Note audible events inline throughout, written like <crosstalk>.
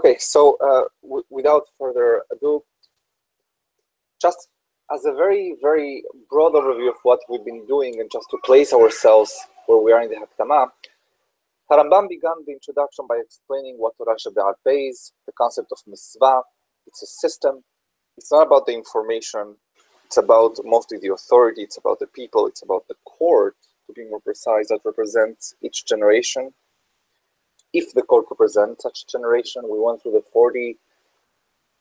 Okay, so uh, without further ado, just as a very, very broad overview of what we've been doing and just to place ourselves where we are in the Hakdama, Harambam began the introduction by explaining what Torah Shebe'al is, the concept of mitzvah. It's a system. It's not about the information. It's about mostly the authority. It's about the people. It's about the court, to be more precise, that represents each generation. If the court represents such generation, we went through the 40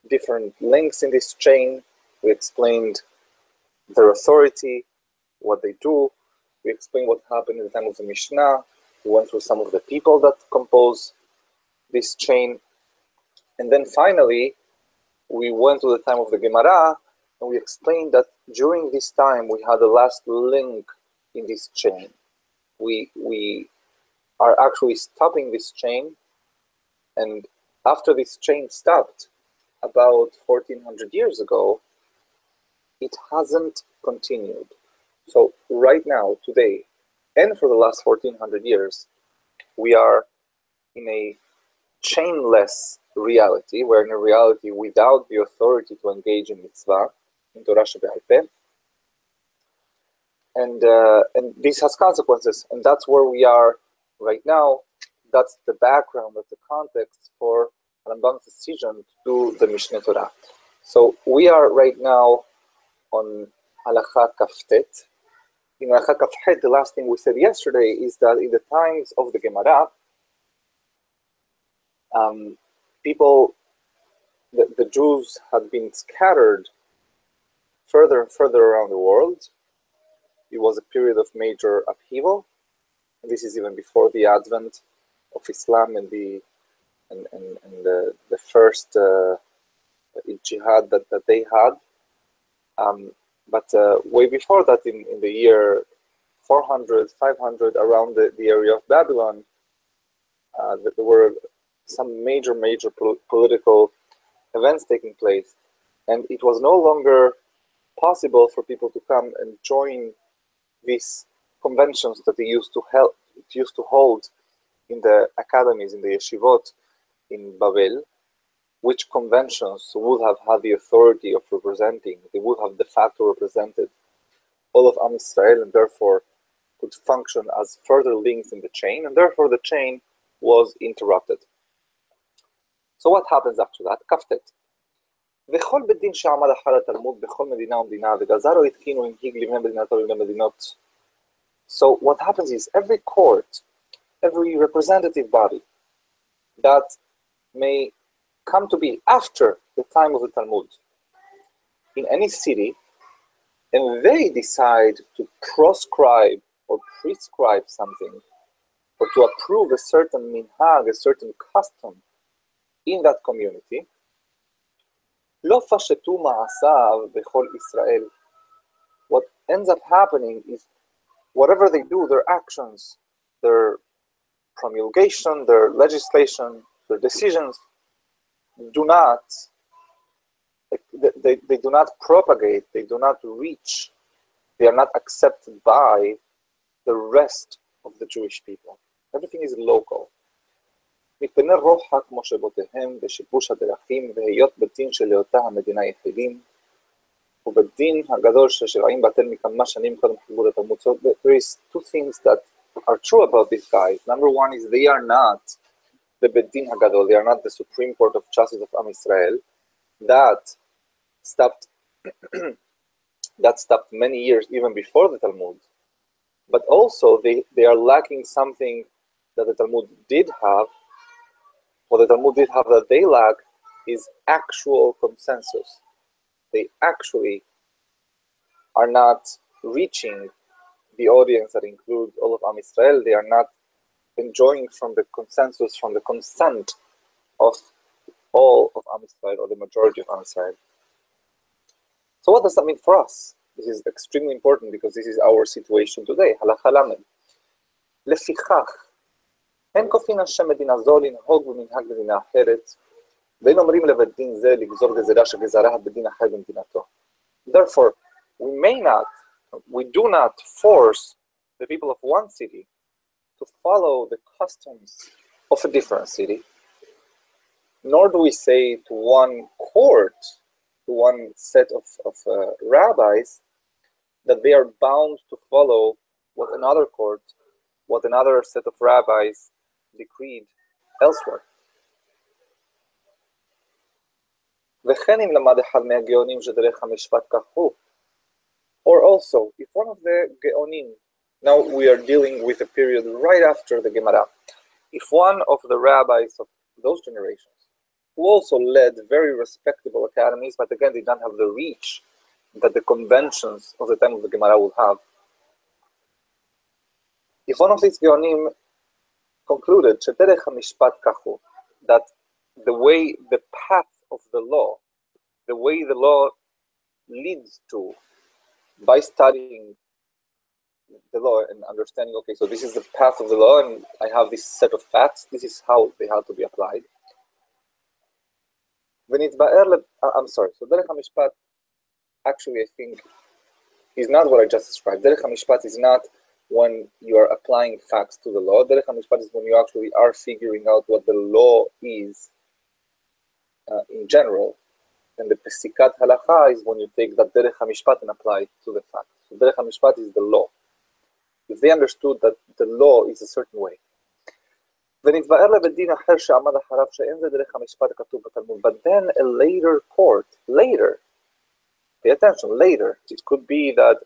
different links in this chain we explained their authority, what they do. We explained what happened in the time of the Mishnah. We went through some of the people that compose this chain. And then finally, we went to the time of the Gemara and we explained that during this time we had the last link in this chain. We, we are actually stopping this chain. And after this chain stopped, about 1400 years ago, it hasn't continued. So right now, today, and for the last 1400 years, we are in a chainless reality. We're in a reality without the authority to engage in mitzvah, in Torah Shebe'al and uh, and this has consequences, and that's where we are right now. That's the background, that's the context for Rambam's decision to do the Mishneh Torah. So we are right now on Halacha Kaftet. In Halacha Kaftet, the last thing we said yesterday is that in the times of the Gemara, um, people, the, the Jews had been scattered further and further around the world. It was a period of major upheaval. This is even before the advent of Islam and the and, and, and the, the first uh, jihad that, that they had. Um, but uh, way before that, in, in the year 400, 500, around the, the area of Babylon, uh, there were some major, major po political events taking place. And it was no longer possible for people to come and join these conventions that they used to help, used to hold in the academies, in the yeshivot in Babel, which conventions would have had the authority of representing, they would have de facto represented all of Am Israel and therefore could function as further links in the chain, and therefore the chain was interrupted. So what happens after that? כ"ט וכל בית דין שעמד אחר התלמוד בכל מדינה ומדינה וגזר או התקין או הנהיג לבני מדינתו ולבני מדינות. So what happens is every court, every representative body that may come to be after the time of the Talmud in any city, and they decide to proscribe or prescribe something, or to approve a certain minhag, a certain custom in that community, לא פשטו מעשיו בכל ישראל. What ends up happening is whatever they do, their actions, their promulgation, their legislation, their decisions, do not they, they do not propagate they do not reach they are not accepted by the rest of the Jewish people everything is local מפני רוחה כמו שבותיהם ושיבוש הדרכים והיות בדין של היותה המדינה יחידים so there is two things that are true about these guys. Number one is they are not the Beit Din HaGadol, they are not the Supreme Court of Justice of Am Israel that stopped <clears throat> that stopped many years even before the Talmud. But also they, they are lacking something that the Talmud did have, What the Talmud did have that they lack, is actual consensus They actually are not reaching the audience that includes all of Am Israel. They are not enjoying from the consensus, from the consent of all of Am Israel or the majority of Am Israel. So what does that mean for us? This is extremely important because this is our situation today. הלכה ל' לפיכך, אין כופין אנשי מדינה זו לנהוג במנהג מדינה אחרת, Therefore, we may not, we do not force the people of one city to follow the customs of a different city. nor do we say to one court, to one set of, of uh, rabbis, that they are bound to follow what another court, what another set of rabbis decreed elsewhere. וכן אם למד אחד מהגאונים שדרך המשפט כך הוא. Or also, if one of the Geonim, now we are dealing with a period right after the Gemara, if one of the rabbis of those generations, who also led very respectable academies, but again did not have the reach that the conventions of the time of the Gemara would have, if one of these Geonim concluded that the way, the path of the law, the way the law leads to, by studying the law and understanding, okay, so this is the path of the law, and I have this set of facts, this is how they have to be applied. Uh, I'm sorry, so Derech HaMishpat, actually, I think, is not what I just described. Derech HaMishpat is not when you are applying facts to the law. Derech HaMishpat is when you actually are figuring out what the law is uh, in general. And the Pesikat Halacha is when you take that Derech HaMishpat and apply it to the fact. So Derech HaMishpat is the law. If they understood that the law is a certain way, but then a later court, later, pay attention, later, it could be that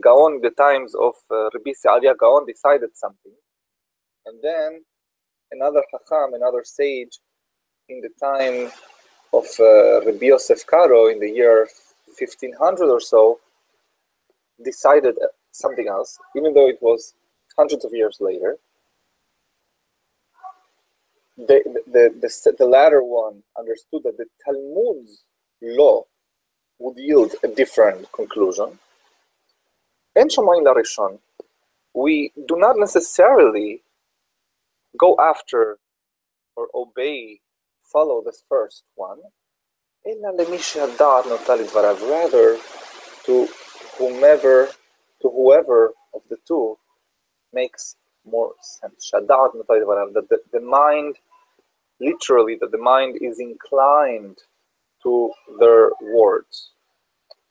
Gaon, the times of uh, Rabbi Sa'adia Gaon decided something, and then another chacham, another sage in the time of uh, Yosef Karo in the year 1500 or so decided something else, even though it was hundreds of years later. The, the, the, the latter one understood that the Talmud's law would yield a different conclusion. In Shemayin Larishon, we do not necessarily go after or obey follow this first one, rather to whomever, to whoever of the two makes more sense. That the, the mind, literally, that the mind is inclined to their words.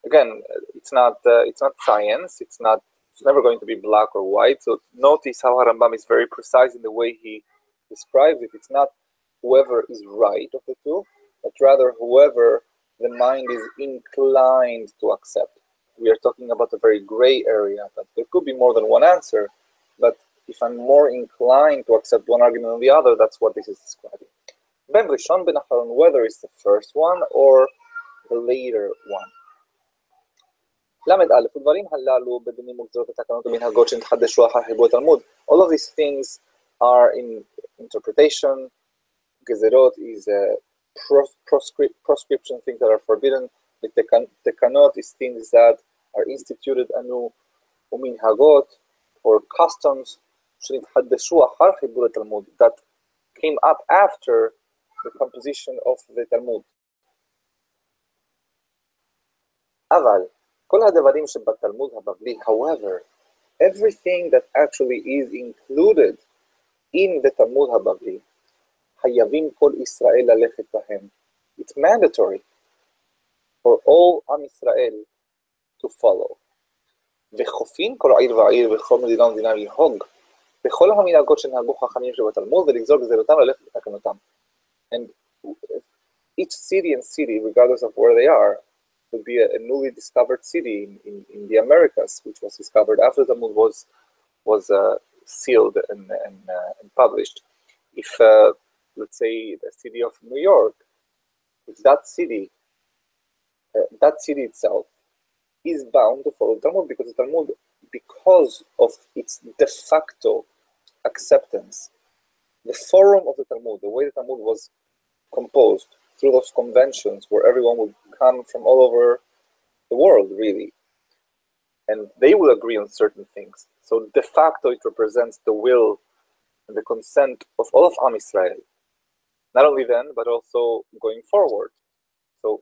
Again, it's not uh, it's not science. It's not. It's never going to be black or white. So notice how Harambam is very precise in the way he describes it. It's not whoever is right of the two, but rather whoever the mind is inclined to accept. We are talking about a very gray area, but there could be more than one answer. But if I'm more inclined to accept one argument than the other, that's what this is describing. Ben Rishon Ben Acharon, whether it's the first one or the later one. All of these things are in interpretation, Gezerot is a proscript, proscription, things that are forbidden. The tekanot is things that are instituted anu umin hagot or customs that came up after the composition of the Talmud. אבל כל הדברים שבתלמוד הבבלי, however, everything that actually is included in the Talmud הבבלי חייבים כל ישראל ללכת בהם. It's mandatory for all עם ישראל to follow. וחופין כל עיר ועיר וכל מדינה ומדינה לנהוג בכל המנהגות שנהגו חכמים שבתלמוד ולגזור גזירותם ללכת בתקנותם. And each city and city, regardless of where they are, would be a, a newly discovered city in, in, in, the Americas, which was discovered after the Talmud was was uh, sealed and, and, uh, and, published. If uh, let's say the city of New York, if that city, uh, that city itself is bound to follow the Talmud because the Talmud, because of its de facto acceptance, the forum of the Talmud, the way the Talmud was composed through those conventions where everyone would come from all over the world, really, and they will agree on certain things. So de facto, it represents the will and the consent of all of Am Israel not only then, but also going forward. So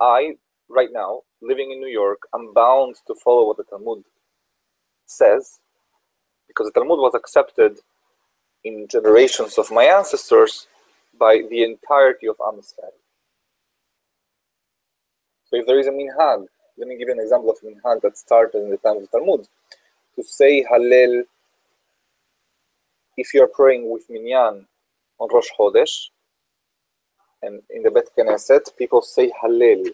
I, right now, living in New York, I'm bound to follow what the Talmud says, because the Talmud was accepted in generations of my ancestors by the entirety of Am. So if there is a minhag, let me give you an example of minhag that started in the time of the Talmud. To say Hallel, if you are praying with minyan on Rosh Chodesh, and in the Bet Knesset, people say Hallel.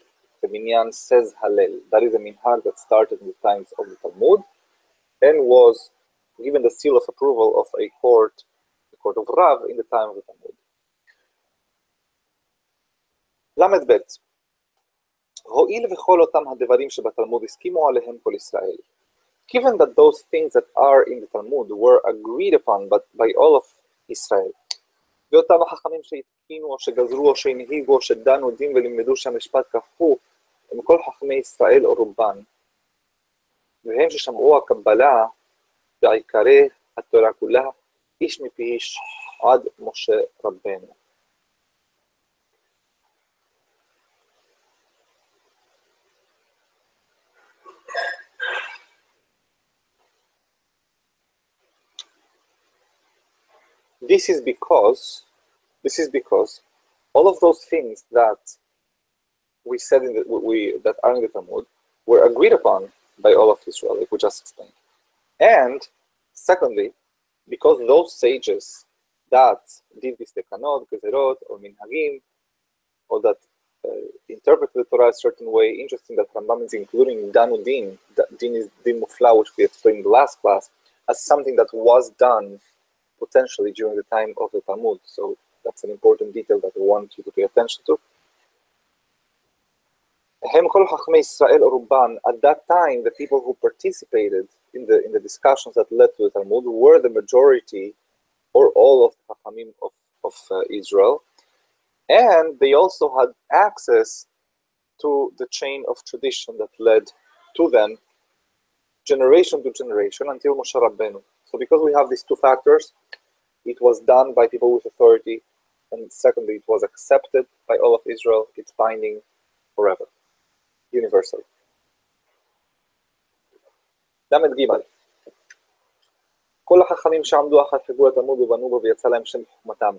The minyan says Hallel. That is a minhag that started in the times of the Talmud and was given the seal of approval of a court, the court of Rav, in the time of the Talmud. ל"ב הואיל וכל אותם הדברים שבתלמוד הסכימו עליהם כל ישראל, given that those things that are in the Talmud were agreed upon but by all of Israel, ואותם החכמים שהתקינו או שגזרו או שהנהיגו או שדנו דין ולימדו שהמשפט כפו הם כל חכמי ישראל או רובן, והם ששמעו הקבלה בעיקרי התורה כולה, איש מפי איש עד משה רבנו. This is because this is because all of those things that we said in the, we that are in the Talmud were agreed upon by all of Israel, like we just explained. And secondly, because those sages that did this tekanot, gezerot, or minhagim, or that uh, interpret the Torah a certain way, interesting that Rambam is including Danu Din, Din is Din Mufla, which we explained in the last class, as something that was done potentially during the time of the Talmud. So that's an important detail that I want you to pay attention to. At that time, the people who participated in the in the discussions that led to the Talmud were the majority, or all of the Chachamim of, of uh, Israel, and they also had access to the chain of tradition that led to them, generation to generation, until Moshe Rabbeinu. So because we have these two factors, it was done by people with authority, and secondly, it was accepted by all of Israel. It's binding forever, universal. ל"ג כל החכמים שעמדו אחר חיבור התלמוד ובנו בו ויצא להם שם חוכמתם.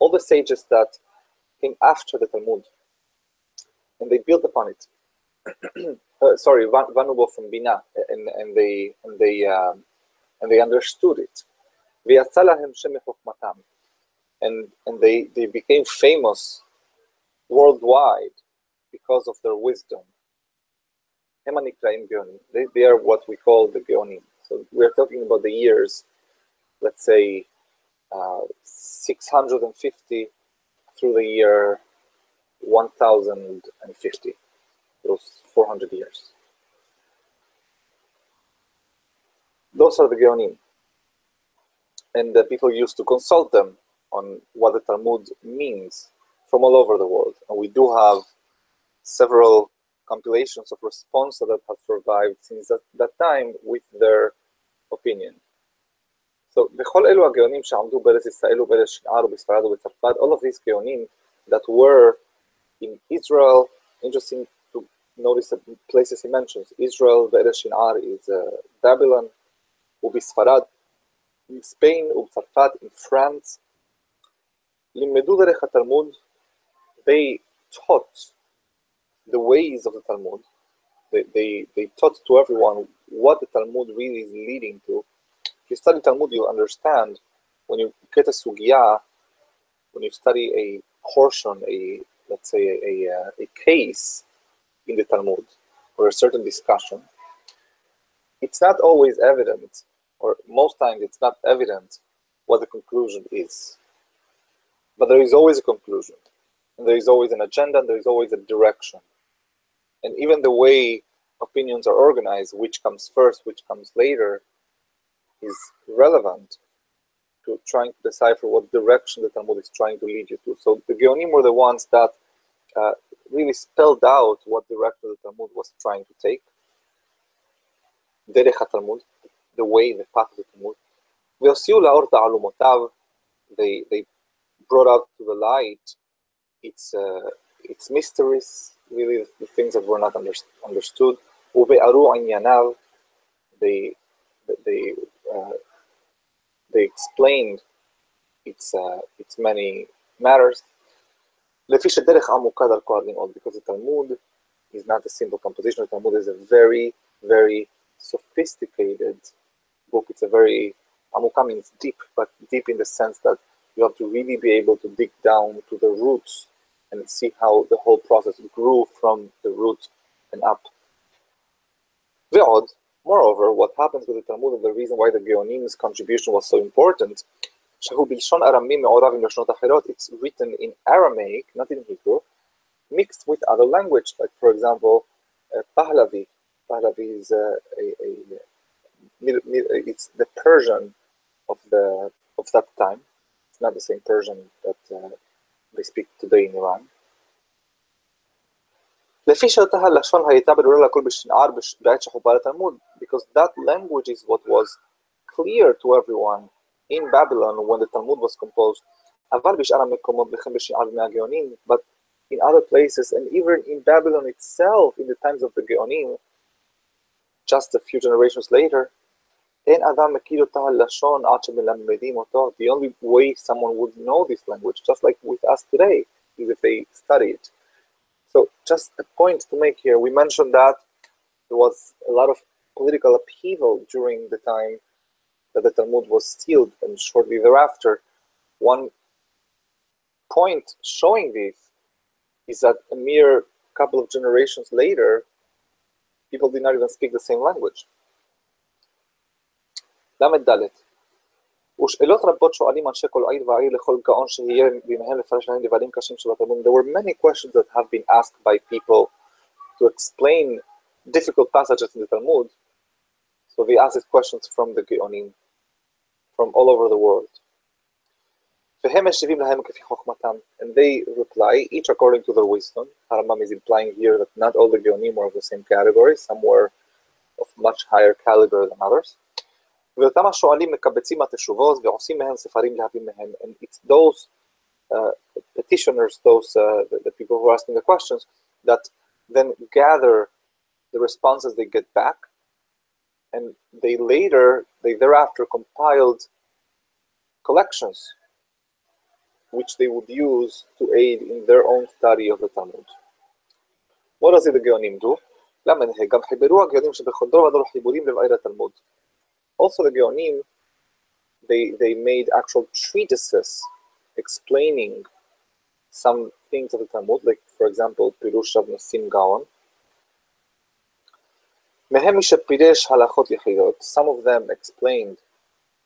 All the sages that came after the Talmud and they built upon it. <clears throat> uh, sorry, Vanubo from Bina, and, and they and they um, and they understood it. And, and they, they became famous worldwide because of their wisdom. They, they are what we call the Geonim. So we're talking about the years, let's say uh, 650 through the year 1050, those 400 years. Those are the Geonim. And the people used to consult them on what the Talmud means from all over the world. And we do have several compilations of response that have survived since that, that time with their opinion. So, בכל אלו הגאונים שעמדו בארץ ישראל ובארץ שנער ובספרד ובצרפת, all of these גאונים that were in Israel, interesting to notice the places he mentions, Israel, בארץ שנער is uh, Babylon, ובספרד, in Spain ובצרפת, in France, לימדו דרך התלמוד, they taught the ways of the Talmud. They, they, they taught to everyone what the Talmud really is leading to. If you study Talmud, you'll understand when you get a sugya, when you study a portion, a let's say a, a, a case in the Talmud or a certain discussion, it's not always evident, or most times it's not evident what the conclusion is. But there is always a conclusion, and there is always an agenda, and there is always a direction. And even the way opinions are organized, which comes first, which comes later, is relevant to trying to decipher what direction the Talmud is trying to lead you to. So the Geonim were the ones that uh, really spelled out what direction the Talmud was trying to take. Derech Talmud, the way, the path of the Talmud. They, they brought out to the light its, uh, its mysteries, really the things that were not under, understood. They, they, uh, they explained its, uh, its many matters. לפי שדרך עמוקה דרכו עד ללמוד, because the Talmud is not a simple composition, the Talmud is a very, very sophisticated book. It's a very Amuka means deep, but deep in the sense that you have to really be able to dig down to the roots and see how the whole process grew from the root and up. Ve'od, moreover, what happens with the Talmud and the reason why the Geonim's contribution was so important, it's written in Aramaic, not in Hebrew, mixed with other language, like for example, uh, Pahlavi. Pahlavi is uh, a, a a, it's the Persian of the of that time. It's not the same Persian that uh, they speak today in Iran. לפי שאותה הלשון הייתה ברורה לכל בשנער בעת שחובר לתלמוד, because that language is what was clear to everyone in Babylon when the Talmud was composed, אבל בשאר המקומות וכן בשנער בימי הגאונים, but in other places and even in Babylon itself in the times of the Geonim, just a few generations later, in the only way someone would know this language, just like with us today, is if they study it. So just a point to make here, we mentioned that there was a lot of political upheaval during the time that the Talmud was sealed and shortly thereafter. One point showing this is that a mere couple of generations later, people did not even speak the same language. ל"ד. ושאלות רבות שואלים אנשי כל עיר ועיר לכל גאון שיהיה בימיהם לפרש להם לבדים קשים There were many questions that have been asked by people to explain difficult passages in the Talmud. So we asked questions from the Geonim, from all over the world. והם משיבים להם כפי חוכמתם. And they reply, each according to their wisdom. Harambam is implying here that not all the Geonim were of the same category. Some were of much higher caliber than others. ואותם השואלים מקבצים התשובות ועושים מהם ספרים להבין מהם. And it's those uh, petitioners, those uh, the, the people who are asking the questions, that then gather the responses they get back, and they later, they thereafter compiled collections which they would use to aid in their own study of the Talmud. What does the Geonim do? למה גם חיברו הגאונים שבכל דור ודור חיבורים לבעיר התלמוד also the Geonim, they, they made actual treatises explaining some things of the Talmud, like for example, Pirush of Nissim Gaon. Some of them explained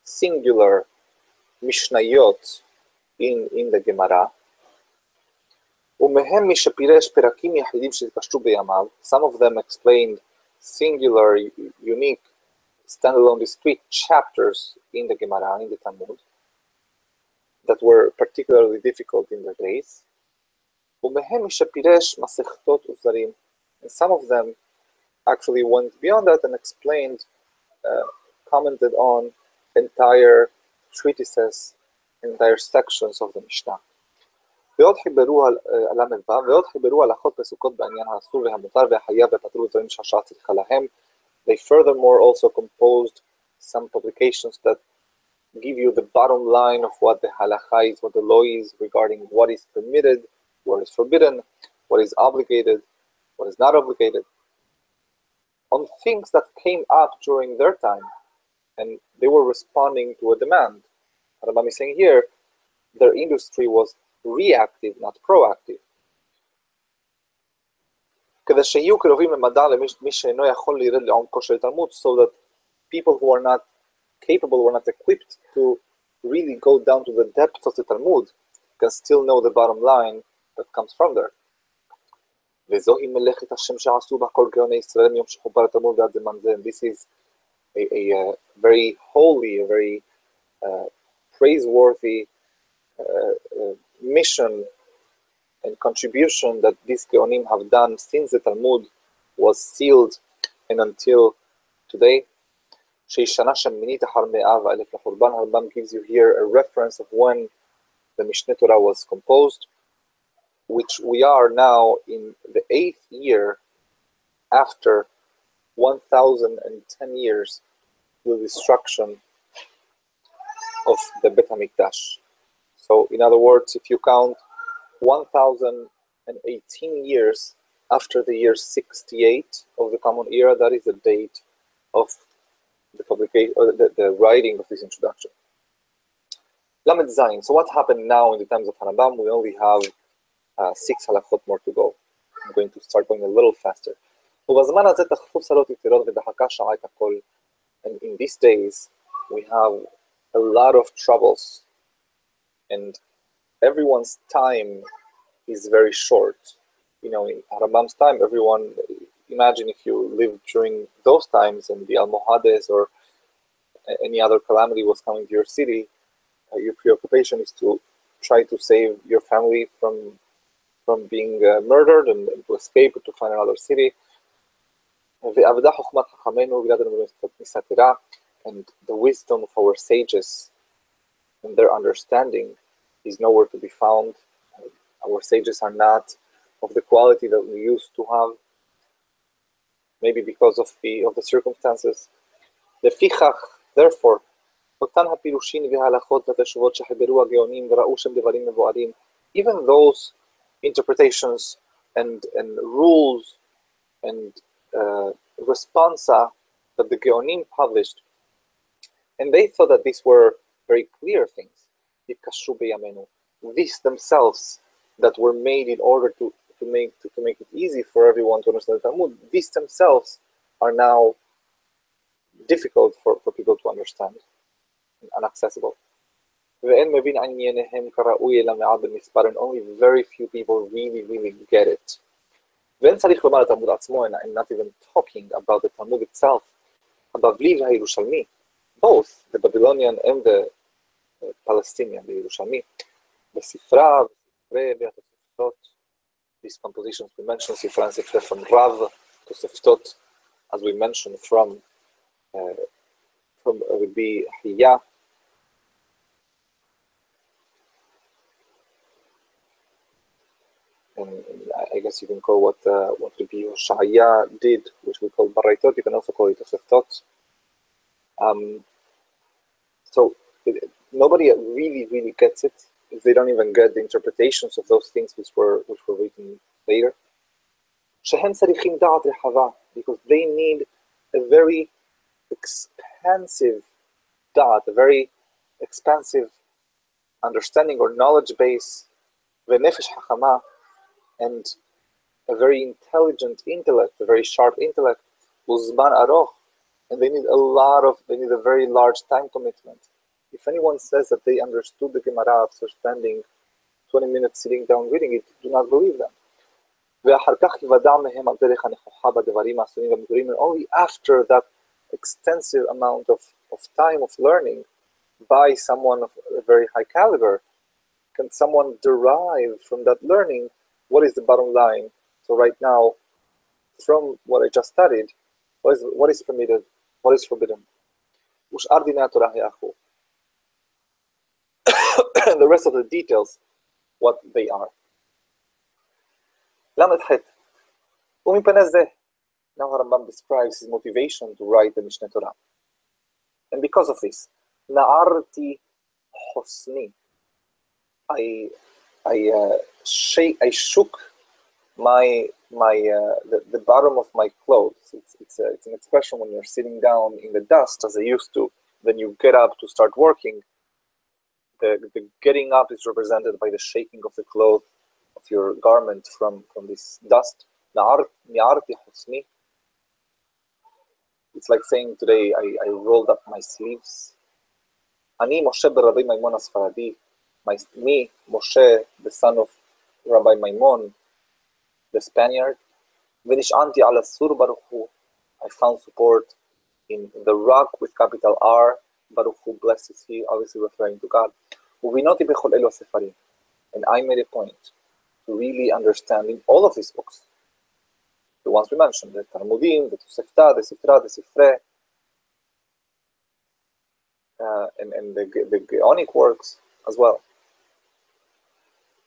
singular Mishnayot in, in the Gemara. Some of them explained singular, unique standalone discrete chapters in the Gemara, in the Talmud, that were particularly difficult in their days. And some of them actually went beyond that and explained, uh, commented on entire treatises, entire sections of the Mishnah. ועוד חיברו הל"ו, ועוד חיברו הלכות פסוקות בעניין האסור והמותר והחייב ופתרו דברים שהשעה צריכה להם, they furthermore also composed some publications that give you the bottom line of what the halacha is, what the law is regarding what is permitted, what is forbidden, what is obligated, what is not obligated, on things that came up during their time, and they were responding to a demand. Rambam is saying here, their industry was reactive, not proactive. כדי שיהיו קרובים למדע למי שאינו יכול לרדת לעומקו של תלמוד, so that people who are not capable or not equipped to really go down to the depth of the Talmud can still know the bottom line that comes from there. וזוהי מלאכת השם שעשו בה כל גאוני ישראל מיום שחובר התלמוד ועד זמן זה. This is a, a, a very holy, a very uh, praiseworthy uh, uh, mission and contribution that these Geonim have done since the Talmud was sealed and until today. Harban gives you here a reference of when the Mishneh Torah was composed, which we are now in the eighth year after 1010 years the destruction of the Bet HaMikdash. So, in other words, if you count 1018 years after the year 68 of the Common Era, that is the date of the publication or the, the writing of this introduction. Lamed Zayin. So what happened now in the times of Hanabam? We only have uh, six halachot more to go. I'm going to start going a little faster. And in these days, we have a lot of troubles, and everyone's time is very short. You know, in Harambam's time, everyone, imagine if you lived during those times and the Almohades or any other calamity was coming to your city, uh, your preoccupation is to try to save your family from from being uh, murdered and, and, to escape to find another city. And the wisdom of our sages and their understanding is nowhere to be found. Our sages are not of the quality that we used to have, maybe because of the of the circumstances. therefore, אותן הפילושים וההלכות והתשובות שחיברו הגאונים וראו שהם דברים מבוארים, even those interpretations and, and rules and uh, responsa that the Geonim published, and they thought that these were very clear things. These themselves that were made in order to, to make to, to make it easy for everyone to understand the Talmud, these themselves are now difficult for, for people to understand inaccessible. And only very few people really, really get it. ואין צריך לומר לתלמוד עצמו, and I'm not even talking about the Talmud itself, הבבלי והירושלמי, both the Babylonian and the Palestinian בירושלמי, בספריו, ספרי והתוספתות, these compositions we mentioned, ספרן ספרי רב, תוספתות, as we mentioned from, uh, from רבי חייה, and I guess you can call what uh, what Rabbi Hoshaya did, which we call Baraitot, you can also call it Toseftot. Um, so it, nobody really, really gets it if they don't even get the interpretations of those things which were which were written later. Because they need a very expansive dot, a very expansive understanding or knowledge base, ונפש חכמה, and a very intelligent intellect, a very sharp intellect, וזמן ארוך, and they need a lot of, they need a very large time commitment. If anyone says that they understood the Gemara after spending 20 minutes sitting down reading it, do not believe them. only after that extensive amount of, of time of learning by someone of a very high caliber, can someone derive from that learning what is the bottom line? So right now, from what I just studied, what is, what is permitted, what is forbidden? And <coughs> the rest of the details, what they are. Now Rambam describes his motivation to write the Mishneh Torah. And because of this, Na'arti Hosni, I, I, uh, shake, I shook my, my, uh, the, the bottom of my clothes. It's, it's, a, it's an expression when you're sitting down in the dust, as I used to, then you get up to start working. The, the getting up is represented by the shaking of the cloth of your garment from, from this dust. It's like saying today, I, I rolled up my sleeves. Ani Moshe Rabbi Maimon Asfaradi. My, me, Moshe, the son of Rabbi Maimon, the Spaniard. I found support in the rock with capital R. Baruch Hu, blessed is he, obviously referring to God. And I made a point to really understand in all of these books the ones we mentioned, the Talmudim, the Tosefta, the Sifra, the Sifre, uh, and, and the, the Geonic works as well.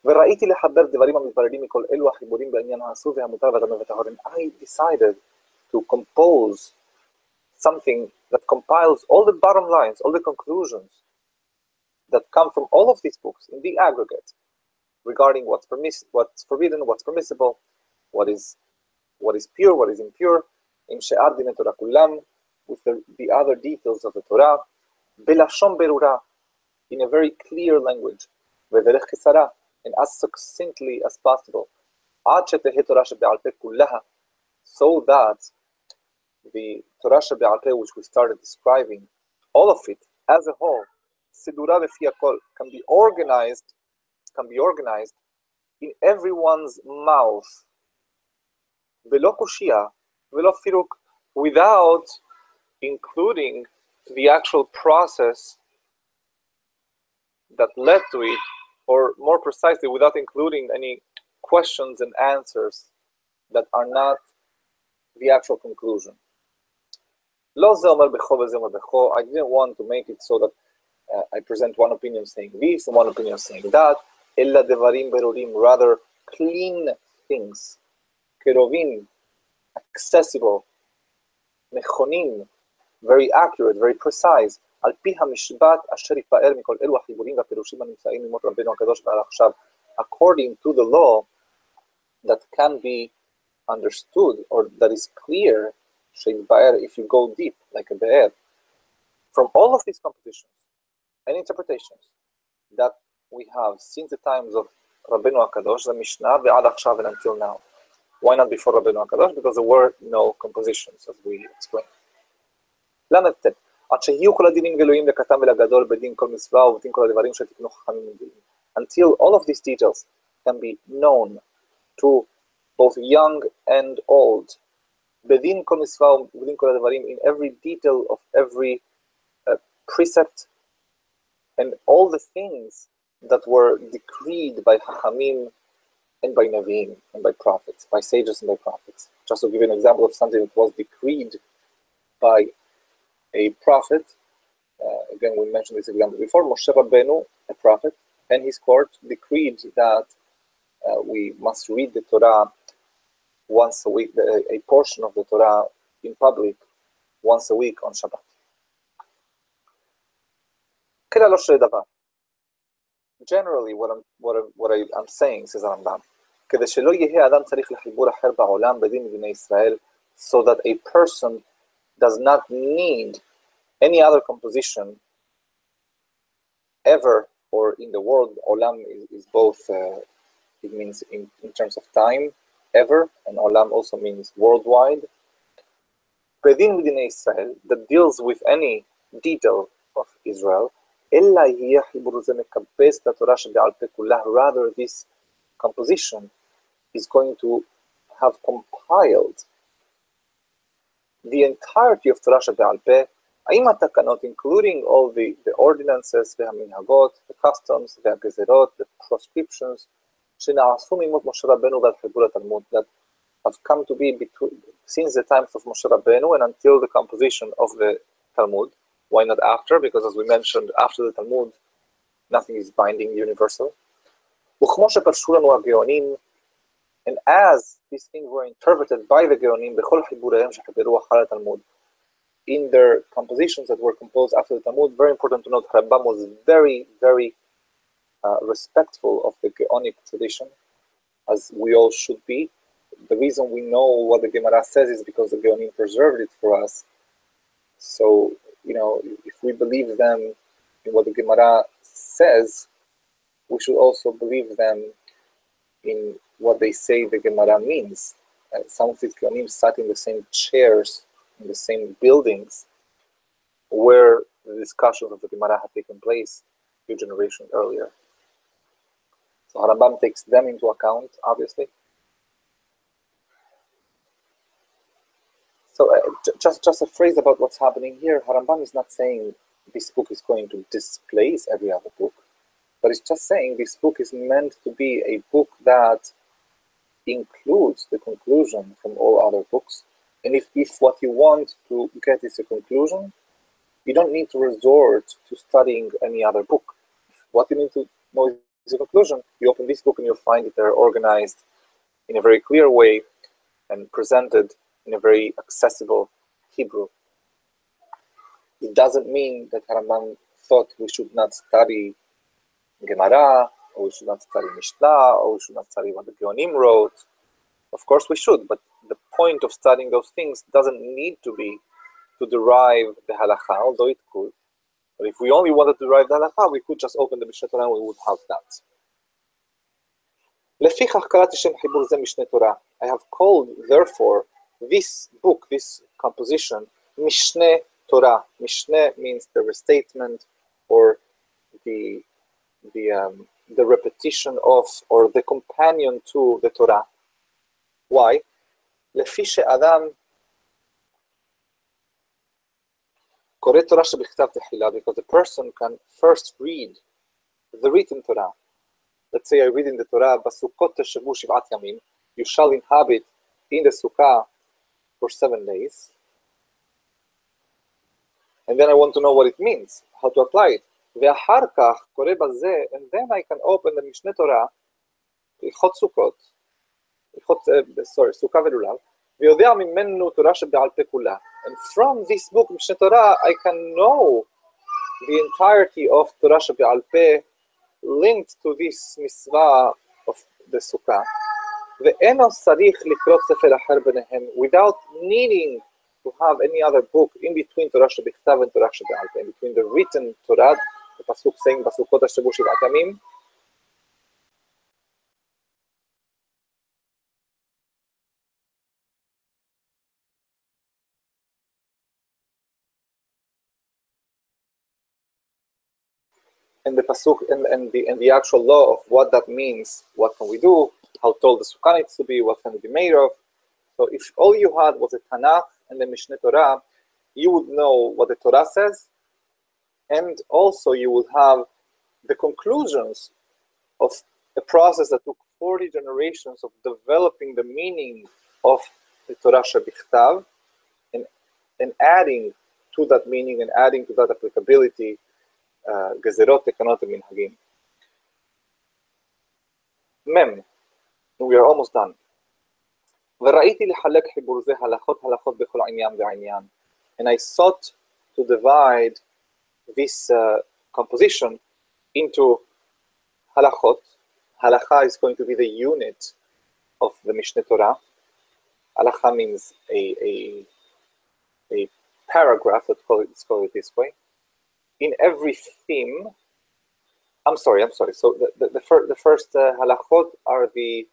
וראיתי לחבר דברים המתבררים מכל אלו החיבורים בעניין האסור והמותר והטמא וטהור. And I decided to compose something that compiles all the bottom lines, all the conclusions that come from all of these books in the aggregate regarding what's permiss what's forbidden, what's permissible, what is what is pure, what is impure, in שאר דיני תורה with the, the other details of the Torah, בלשון berura in a very clear language, ודרך קצרה, and as succinctly as possible, עד שתהא תורה שבעל פה so that the Torah Be'al which we started describing, all of it as a whole, Sidura Befiakol, can be organized, can be organized in everyone's mouth. belokushia, Kushia, without including the actual process that led to it, or more precisely, without including any questions and answers that are not the actual conclusion. I didn't want to make it so that uh, I present one opinion saying this and one opinion saying that. Rather, clean things, kerovim, accessible, נכונים, very accurate, very precise, על פי המשפט אשר יפאר מכל אלו החיבורים והפירושים הנמצאים ממות רבנו הקדוש ועד עכשיו, according to the law that can be understood or that is clear, שיתבאר if you go deep, like a באר, from all of these compositions and interpretations that we have since the times of Rabbeinu HaKadosh, the Mishnah, ועד עכשיו and until now. Why not before Rabbeinu HaKadosh? Because there were no compositions, as we explained. ל"ט עד שיהיו כל הדינים גלויים לקטן ולגדול בדין כל מצווה ובדין כל הדברים שתקנו חכמים וגאים. Until all of these details can be known to both young and old. Bedin Bedin Advarim, in every detail of every uh, precept, and all the things that were decreed by Hachamim and by Naviim and by prophets, by sages and by prophets. Just to give you an example of something that was decreed by a prophet, uh, again, we mentioned this example before, Moshe Rabbeinu, a prophet, and his court decreed that uh, we must read the Torah once a week, the, a portion of the Torah in public once a week on Shabbat. Generally, what I'm, what I'm, what I, I'm saying, says Rambam, כדי שלא יהיה אדם צריך לחיבור אחר בעולם בדין מדיני ישראל, so that a person does not need any other composition ever or in the world. Olam is, is both, uh, it means in, in terms of time, ever, and olam also means worldwide, Bedin within Israel that deals with any detail of Israel, rather this composition is going to have compiled the entirety of Trasha beAlpe, Peh, Aima including all the, the ordinances, the Haminagot, the customs, the Gezerot, the proscriptions, she Naasumi Moshe Rabbeinu that Hagula Talmud that have come to be between, since the times of Moshe Rabbeinu and until the composition of the Talmud. Why not after? Because as we mentioned, after the Talmud, nothing is binding, universal. And as these things were interpreted by the Geonim, in their compositions that were composed after the Talmud, very important to note, Rambam was very, very uh, respectful of the Geonic tradition, as we all should be. The reason we know what the Gemara says is because the Geonim preserved it for us. So, you know, if we believe them in what the Gemara says, we should also believe them in what they say the Gemara means. Uh, some of these Geonim sat in the same chairs, in the same buildings, where the discussions of the Gemara had taken place a few generations earlier. So Harambam takes them into account, obviously. So uh, just, just a phrase about what's happening here. Harambam is not saying this book is going to displace every other book, but it's just saying this book is meant to be a book that includes the conclusion from all other books. And if, if what you want to get is a conclusion, you don't need to resort to studying any other book. What you need to know is a conclusion. You open this book and you'll find that they're organized in a very clear way and presented in a very accessible Hebrew. It doesn't mean that Harambam thought we should not study Gemara, or we should not study Mishnah, or we should not study what the Geonim wrote. Of course, we should, but the point of studying those things doesn't need to be to derive the halacha, although it could. But if we only wanted to write the halacha, we could just open the Mishneh Torah and we would have that. I have called, therefore, this book, this composition, Mishneh Torah. Mishneh means the restatement or the, the, um, the repetition of or the companion to the Torah. Why? לפי Adam. קורא תורה שבכתב תחילה, because the person can first read the written Torah. Let's say I read in the Torah, בסוכות תשבו שבעת ימים, you shall inhabit in the sukkah for seven days. And then I want to know what it means, how to apply it. ואחר כך קורא בזה, and then I can open the משנה תורה, הלכות סוכות, הלכות, sorry, סוכה ולולב, ויודע ממנו תורה שבעל פה כולה. And from this book, Mishneh Torah, I can know the entirety of Torah Sheba'al Peh linked to this mitzvah of the Sukkah. The צריך לקרוא ספר אחר without needing to have any other book in between תורה שבכתב ותורה שבעל פה, in between the written Torah, the pasuk saying בסוכות אשר בו שבעת and the pasuk and, and the and the actual law of what that means, what can we do, how tall the sukkah needs to be, what can it be made of. So if all you had was a Tanakh and the Mishneh Torah, you would know what the Torah says, and also you would have the conclusions of a process that took 40 generations of developing the meaning of the Torah Shebichtav and, and adding to that meaning and adding to that applicability גזירות, תקנות ומנהגים. מ' we are almost done. וראיתי לחלק חיבור זה הלכות הלכות בכל עניין ועניין. And I sought to divide this uh, composition into halachot. Halacha is going to be the unit of the Mishneh Torah. Halacha means a, a, a paragraph, let's call, it, let's call it this way in every theme, I'm sorry, I'm sorry. So the, the, the, fir the first uh, halachot are the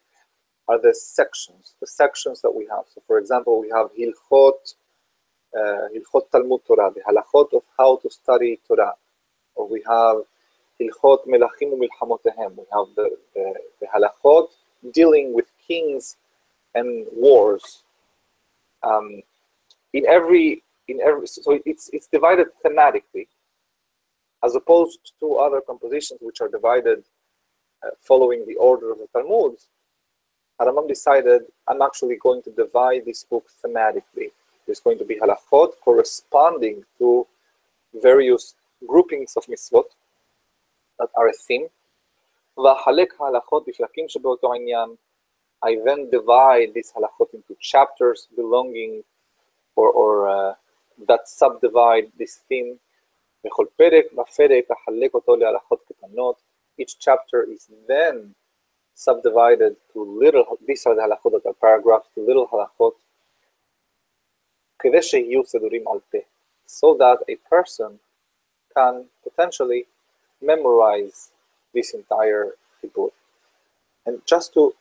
are the sections, the sections that we have. So for example, we have hilchot, uh, hilchot Talmud Torah, the halachot of how to study Torah. Or we have hilchot melachim umilchamotehem. We have the, the, the halachot dealing with kings and wars. Um, in every in every so it's it's divided thematically as opposed to other compositions which are divided uh, following the order of the Talmud, Harambam decided, I'm actually going to divide this book thematically. There's going to be halachot corresponding to various groupings of mitzvot that are a theme. I then divide these halachot into chapters belonging or, or uh, that subdivide this theme בכל פרק בפרק אחלק אותו להלכות קטנות. Each chapter is then subdivided to little, these are the halachot that are paragraphs, to little halachot, כדי שיהיו סדורים על פה, so that a person can potentially memorize this entire Kippur. And just to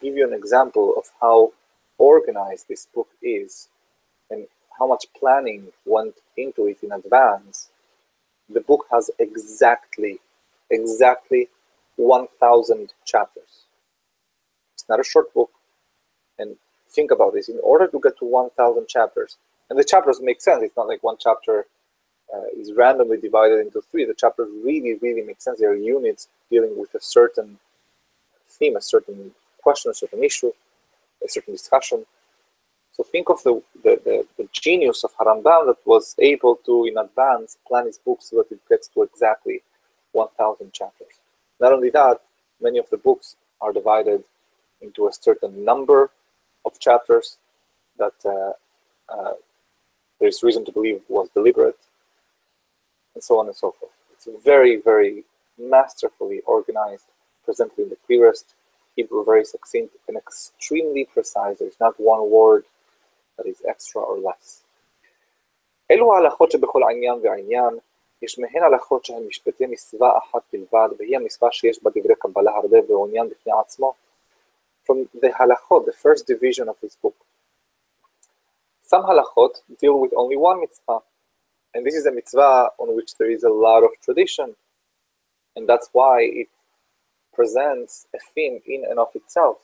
give you an example of how organized this book is and how much planning went into it in advance, the book has exactly, exactly 1,000 chapters. It's not a short book. And think about this in order to get to 1,000 chapters, and the chapters make sense, it's not like one chapter uh, is randomly divided into three. The chapters really, really make sense. They are units dealing with a certain theme, a certain question, a certain issue, a certain discussion. So think of the, the, the, the, genius of Harambam that was able to, in advance, plan his book so that it gets to exactly 1,000 chapters. Not only that, many of the books are divided into a certain number of chapters that uh, uh, there is reason to believe was deliberate, and so on and so forth. It's very, very masterfully organized, presented in the clearest Hebrew, very succinct, and extremely precise. There's not one word that is extra or less. אלו ההלכות שבכל עניין ועניין, יש מהן הלכות שהן משפטי מצווה אחת בלבד, והיא המצווה שיש בה דברי קבלה הרבה ועניין בפני עצמו. From the halachot, the first division of this book. Some halachot deal with only one mitzvah, and this is a mitzvah on which there is a lot of tradition, and that's why it presents a theme in and of itself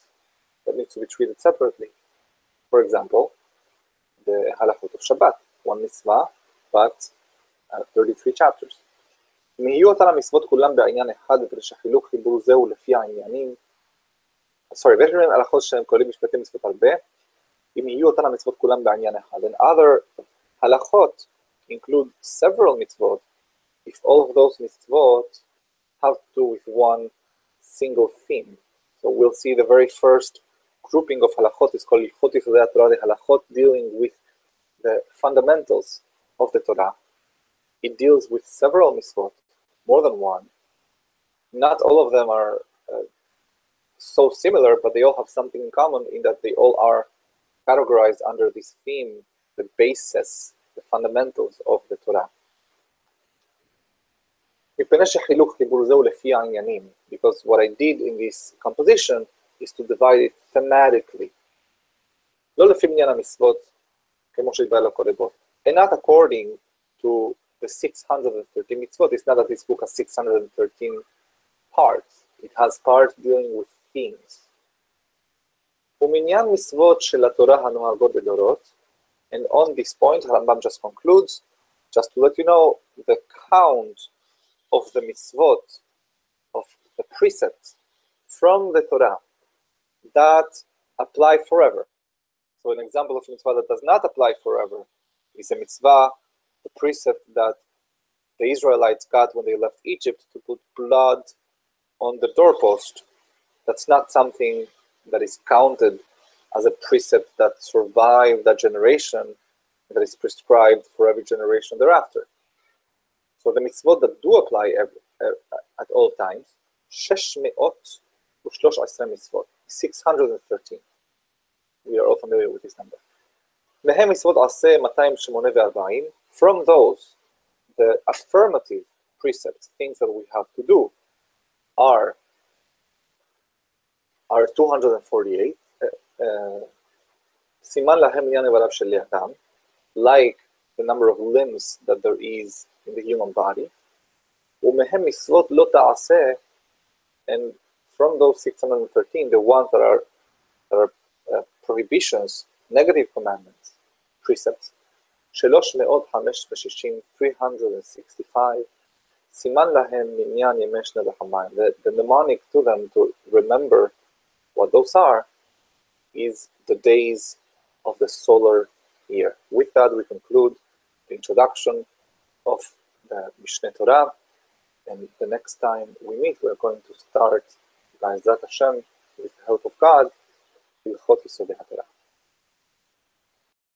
that needs to be treated separately. For example, the halachot of Shabbat, one mitzvah, but uh, 33 chapters. אם יהיו אותן המצוות כולם בעניין אחד, כדי שחילוק חיבור זהו לפי העניינים, סורי, ויש להם הלכות שהם כוללים משפטי מצוות הרבה, אם יהיו אותן המצוות כולם בעניין אחד. And other halachot include several mitzvot, if all of those mitzvot have to do with one single theme. So we'll see the very first grouping of halachot is called Hilchot Torah, the halachot dealing with the fundamentals of the Torah. It deals with several mitzvot, more than one. Not all of them are uh, so similar, but they all have something in common in that they all are categorized under this theme, the basis, the fundamentals of the Torah. because what I did in this composition is to divide it thematically. לא לפי מניין המצוות, כמו שהתבהר לקודמות, and not according to the 613 mitzvot. It's not that this book has 613 parts. It has parts dealing with themes. ומניין מצוות של התורה הנוהגות בדורות, and on this point, Rambam just concludes, just to let you know, the count of the mitzvot, of the precepts from the Torah that apply forever. So an example of a mitzvah that does not apply forever is a mitzvah, the precept that the Israelites got when they left Egypt to put blood on the doorpost. That's not something that is counted as a precept that survived that generation that is prescribed for every generation thereafter. So the mitzvot that do apply every, at all times, 613 mitzvot, 613. We are all familiar with this number. מהם מצוות עשה 284. From those, the affirmative precepts, things that we have to do, are are 248. סימן להם עניין איבריו של אדם, like the number of limbs that there is in the human body. ומהם מצוות לא תעשה, and from those 613, the ones that are, that are uh, prohibitions, negative commandments, precepts, שלוש מאות חמש ושישים, 365, סימן להם מניין ימי שני לחמיים. The mnemonic to them to remember what those are is the days of the solar year. With that, we conclude the introduction of the Mishneh Torah. And the next time we meet, we're going to start, B'ezrat Hashem, with the help of God, Hilchot Yisodei HaTorah.